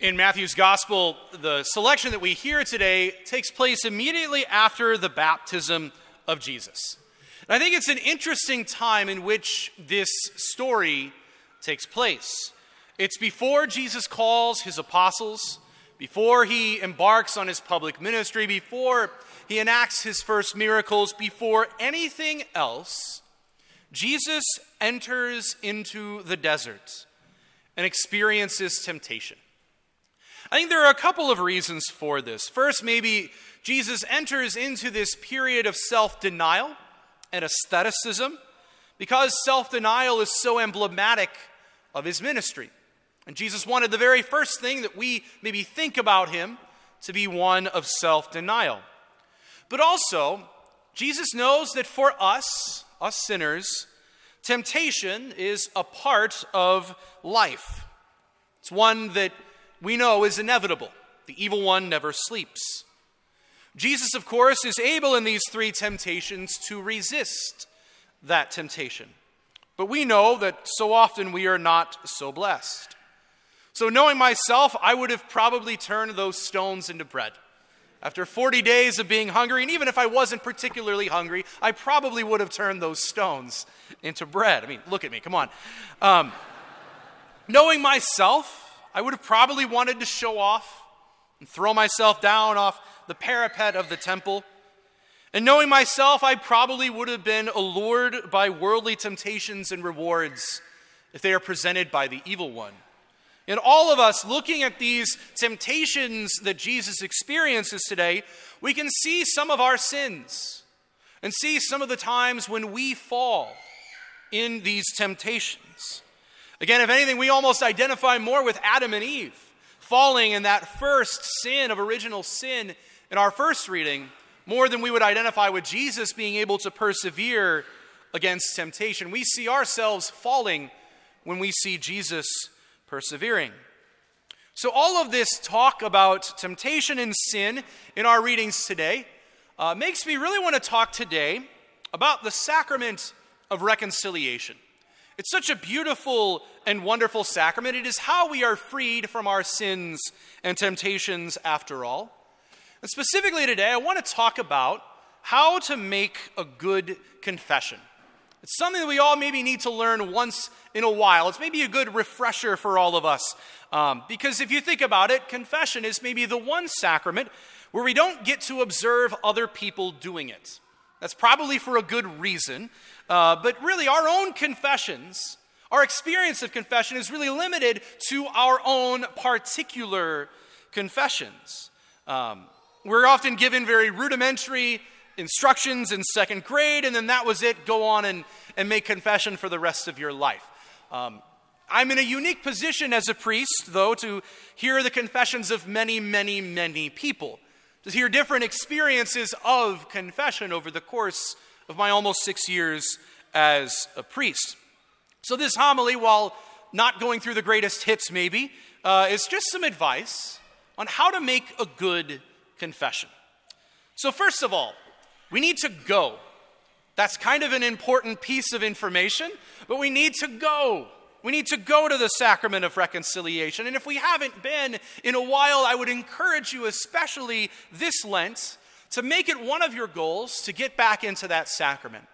In Matthew's gospel, the selection that we hear today takes place immediately after the baptism of Jesus. And I think it's an interesting time in which this story takes place. It's before Jesus calls his apostles, before he embarks on his public ministry, before he enacts his first miracles, before anything else, Jesus enters into the desert and experiences temptation. I think there are a couple of reasons for this. First, maybe Jesus enters into this period of self denial and asceticism because self denial is so emblematic of his ministry. And Jesus wanted the very first thing that we maybe think about him to be one of self denial. But also, Jesus knows that for us, us sinners, temptation is a part of life. It's one that we know is inevitable. The evil one never sleeps. Jesus, of course, is able in these three temptations to resist that temptation. But we know that so often we are not so blessed. So, knowing myself, I would have probably turned those stones into bread. After 40 days of being hungry, and even if I wasn't particularly hungry, I probably would have turned those stones into bread. I mean, look at me, come on. Um, knowing myself, I would have probably wanted to show off and throw myself down off the parapet of the temple. And knowing myself, I probably would have been allured by worldly temptations and rewards if they are presented by the evil one. And all of us looking at these temptations that Jesus experiences today, we can see some of our sins and see some of the times when we fall in these temptations. Again, if anything, we almost identify more with Adam and Eve falling in that first sin of original sin in our first reading, more than we would identify with Jesus being able to persevere against temptation. We see ourselves falling when we see Jesus persevering. So, all of this talk about temptation and sin in our readings today uh, makes me really want to talk today about the sacrament of reconciliation. It's such a beautiful and wonderful sacrament. It is how we are freed from our sins and temptations, after all. And specifically today, I want to talk about how to make a good confession. It's something that we all maybe need to learn once in a while. It's maybe a good refresher for all of us. Um, because if you think about it, confession is maybe the one sacrament where we don't get to observe other people doing it. That's probably for a good reason. Uh, but really, our own confessions, our experience of confession is really limited to our own particular confessions. Um, we're often given very rudimentary instructions in second grade, and then that was it. Go on and, and make confession for the rest of your life. Um, I'm in a unique position as a priest, though, to hear the confessions of many, many, many people, to hear different experiences of confession over the course of my almost six years as a priest. So, this homily, while not going through the greatest hits, maybe, uh, is just some advice on how to make a good confession. So, first of all, we need to go. That's kind of an important piece of information, but we need to go. We need to go to the sacrament of reconciliation. And if we haven't been in a while, I would encourage you, especially this Lent, to make it one of your goals to get back into that sacrament.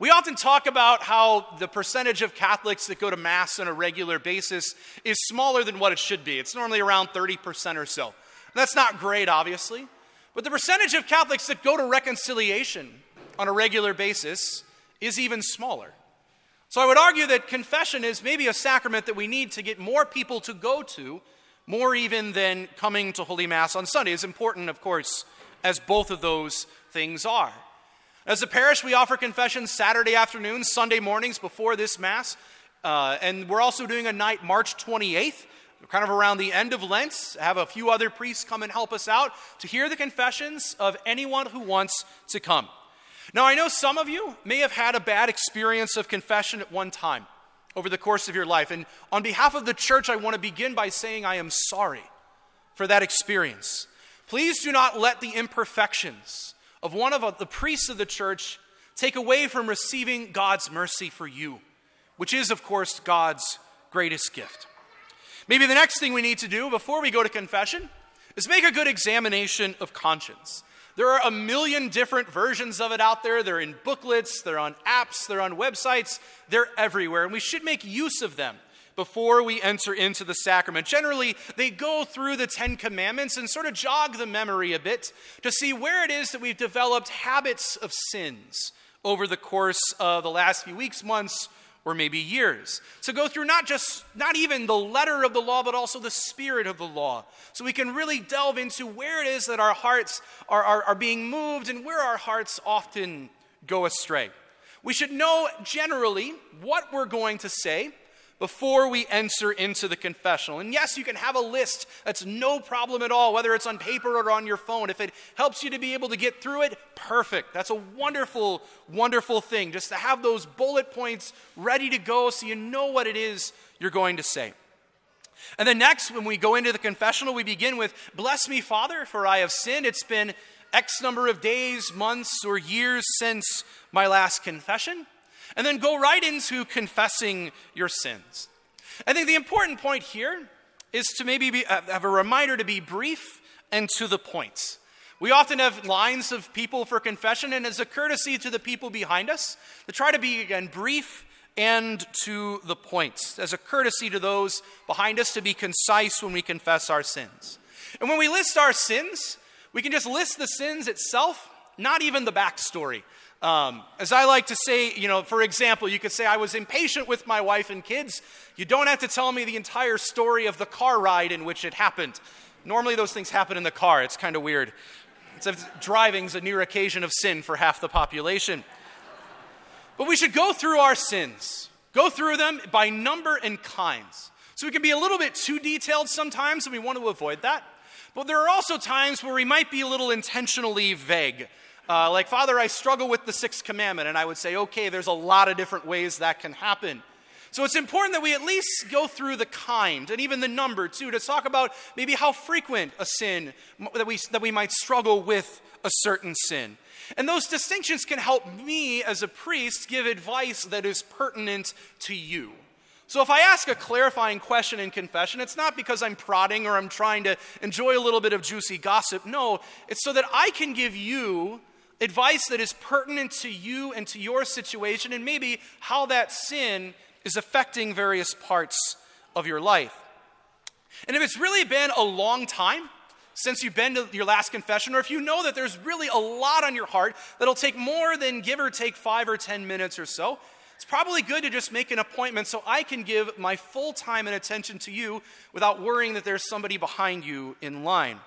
We often talk about how the percentage of Catholics that go to Mass on a regular basis is smaller than what it should be. It's normally around 30% or so. That's not great, obviously, but the percentage of Catholics that go to reconciliation on a regular basis is even smaller. So I would argue that confession is maybe a sacrament that we need to get more people to go to, more even than coming to Holy Mass on Sunday. It's important, of course, as both of those things are. As a parish, we offer confession Saturday afternoons, Sunday mornings before this Mass. Uh, and we're also doing a night March 28th, kind of around the end of Lent. Have a few other priests come and help us out to hear the confessions of anyone who wants to come. Now, I know some of you may have had a bad experience of confession at one time over the course of your life. And on behalf of the church, I want to begin by saying I am sorry for that experience. Please do not let the imperfections of one of uh, the priests of the church take away from receiving God's mercy for you, which is, of course, God's greatest gift. Maybe the next thing we need to do before we go to confession is make a good examination of conscience. There are a million different versions of it out there. They're in booklets, they're on apps, they're on websites, they're everywhere, and we should make use of them before we enter into the sacrament. Generally, they go through the Ten Commandments and sort of jog the memory a bit to see where it is that we've developed habits of sins over the course of the last few weeks, months, or maybe years. So go through not just, not even the letter of the law, but also the spirit of the law. So we can really delve into where it is that our hearts are, are, are being moved and where our hearts often go astray. We should know generally what we're going to say before we enter into the confessional. And yes, you can have a list. That's no problem at all, whether it's on paper or on your phone. If it helps you to be able to get through it, perfect. That's a wonderful, wonderful thing just to have those bullet points ready to go so you know what it is you're going to say. And then next, when we go into the confessional, we begin with, Bless me, Father, for I have sinned. It's been X number of days, months, or years since my last confession and then go right into confessing your sins. I think the important point here is to maybe be, uh, have a reminder to be brief and to the point. We often have lines of people for confession, and as a courtesy to the people behind us, to try to be, again, brief and to the point, as a courtesy to those behind us to be concise when we confess our sins. And when we list our sins, we can just list the sins itself, not even the backstory. Um, as I like to say, you know, for example, you could say, I was impatient with my wife and kids. You don't have to tell me the entire story of the car ride in which it happened. Normally, those things happen in the car. It's kind of weird. It's driving's a near occasion of sin for half the population. But we should go through our sins, go through them by number and kinds. So we can be a little bit too detailed sometimes, and we want to avoid that. But there are also times where we might be a little intentionally vague. Uh, like, Father, I struggle with the sixth commandment. And I would say, okay, there's a lot of different ways that can happen. So it's important that we at least go through the kind and even the number too to talk about maybe how frequent a sin that we, that we might struggle with a certain sin. And those distinctions can help me as a priest give advice that is pertinent to you. So if I ask a clarifying question in confession, it's not because I'm prodding or I'm trying to enjoy a little bit of juicy gossip. No, it's so that I can give you advice that is pertinent to you and to your situation, and maybe how that sin is affecting various parts of your life. And if it's really been a long time since you've been to your last confession, or if you know that there's really a lot on your heart that'll take more than give or take five or 10 minutes or so, it's probably good to just make an appointment so I can give my full time and attention to you without worrying that there's somebody behind you in line.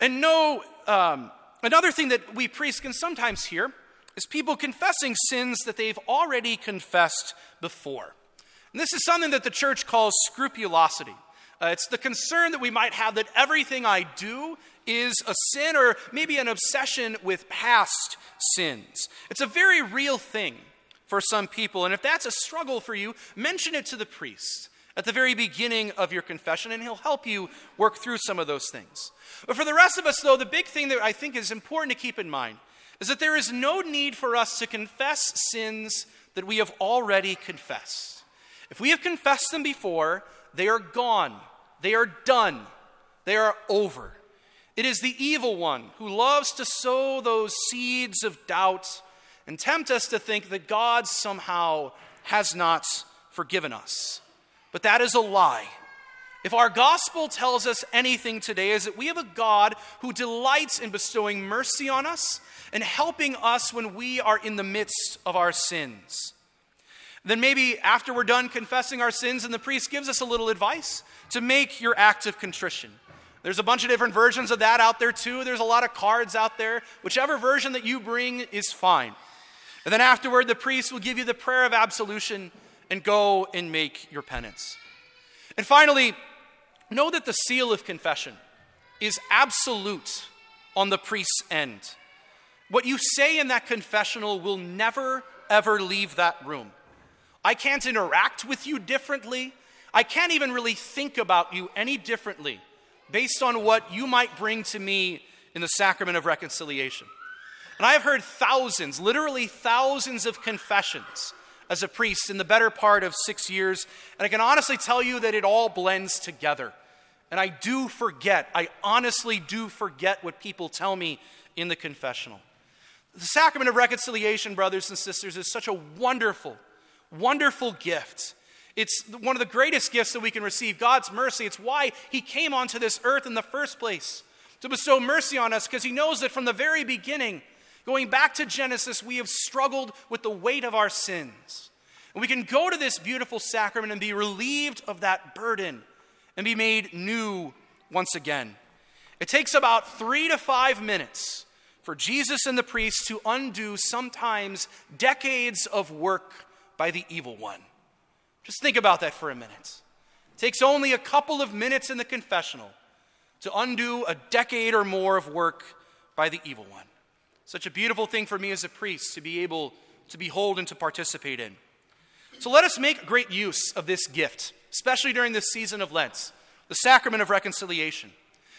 And no, um, Another thing that we priests can sometimes hear is people confessing sins that they've already confessed before. And this is something that the church calls scrupulosity. Uh, it's the concern that we might have that everything I do is a sin or maybe an obsession with past sins. It's a very real thing for some people. And if that's a struggle for you, mention it to the priest at the very beginning of your confession, and he'll help you work through some of those things. But for the rest of us, though, the big thing that I think is important to keep in mind is that there is no need for us to confess sins that we have already confessed. If we have confessed them before, they are gone, they are done, they are over. It is the evil one who loves to sow those seeds of doubt and tempt us to think that God somehow has not forgiven us. But that is a lie. If our gospel tells us anything today, is that we have a God who delights in bestowing mercy on us and helping us when we are in the midst of our sins. Then maybe after we're done confessing our sins and the priest gives us a little advice to make your act of contrition. There's a bunch of different versions of that out there too. There's a lot of cards out there. Whichever version that you bring is fine. And then afterward, the priest will give you the prayer of absolution and go and make your penance. And finally, know that the seal of confession is absolute on the priest's end. What you say in that confessional will never, ever leave that room. I can't interact with you differently. I can't even really think about you any differently based on what you might bring to me in the sacrament of reconciliation. And I have heard thousands, literally thousands of confessions as a priest in the better part of six years, and I can honestly tell you that it all blends together. And I do forget, I honestly do forget what people tell me in the confessional. The sacrament of reconciliation, brothers and sisters, is such a wonderful, wonderful gift. It's one of the greatest gifts that we can receive God's mercy. It's why He came onto this earth in the first place to bestow mercy on us, because He knows that from the very beginning, going back to Genesis, we have struggled with the weight of our sins. And we can go to this beautiful sacrament and be relieved of that burden and be made new once again. It takes about three to five minutes for Jesus and the priest to undo sometimes decades of work by the evil one. Just think about that for a minute. It takes only a couple of minutes in the confessional to undo a decade or more of work by the evil one. Such a beautiful thing for me as a priest to be able to behold and to participate in. So let us make great use of this gift, especially during this season of Lent, the sacrament of reconciliation,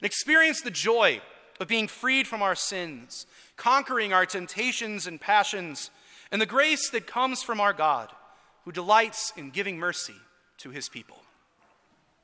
and experience the joy of being freed from our sins, conquering our temptations and passions, and the grace that comes from our God, who delights in giving mercy to his people.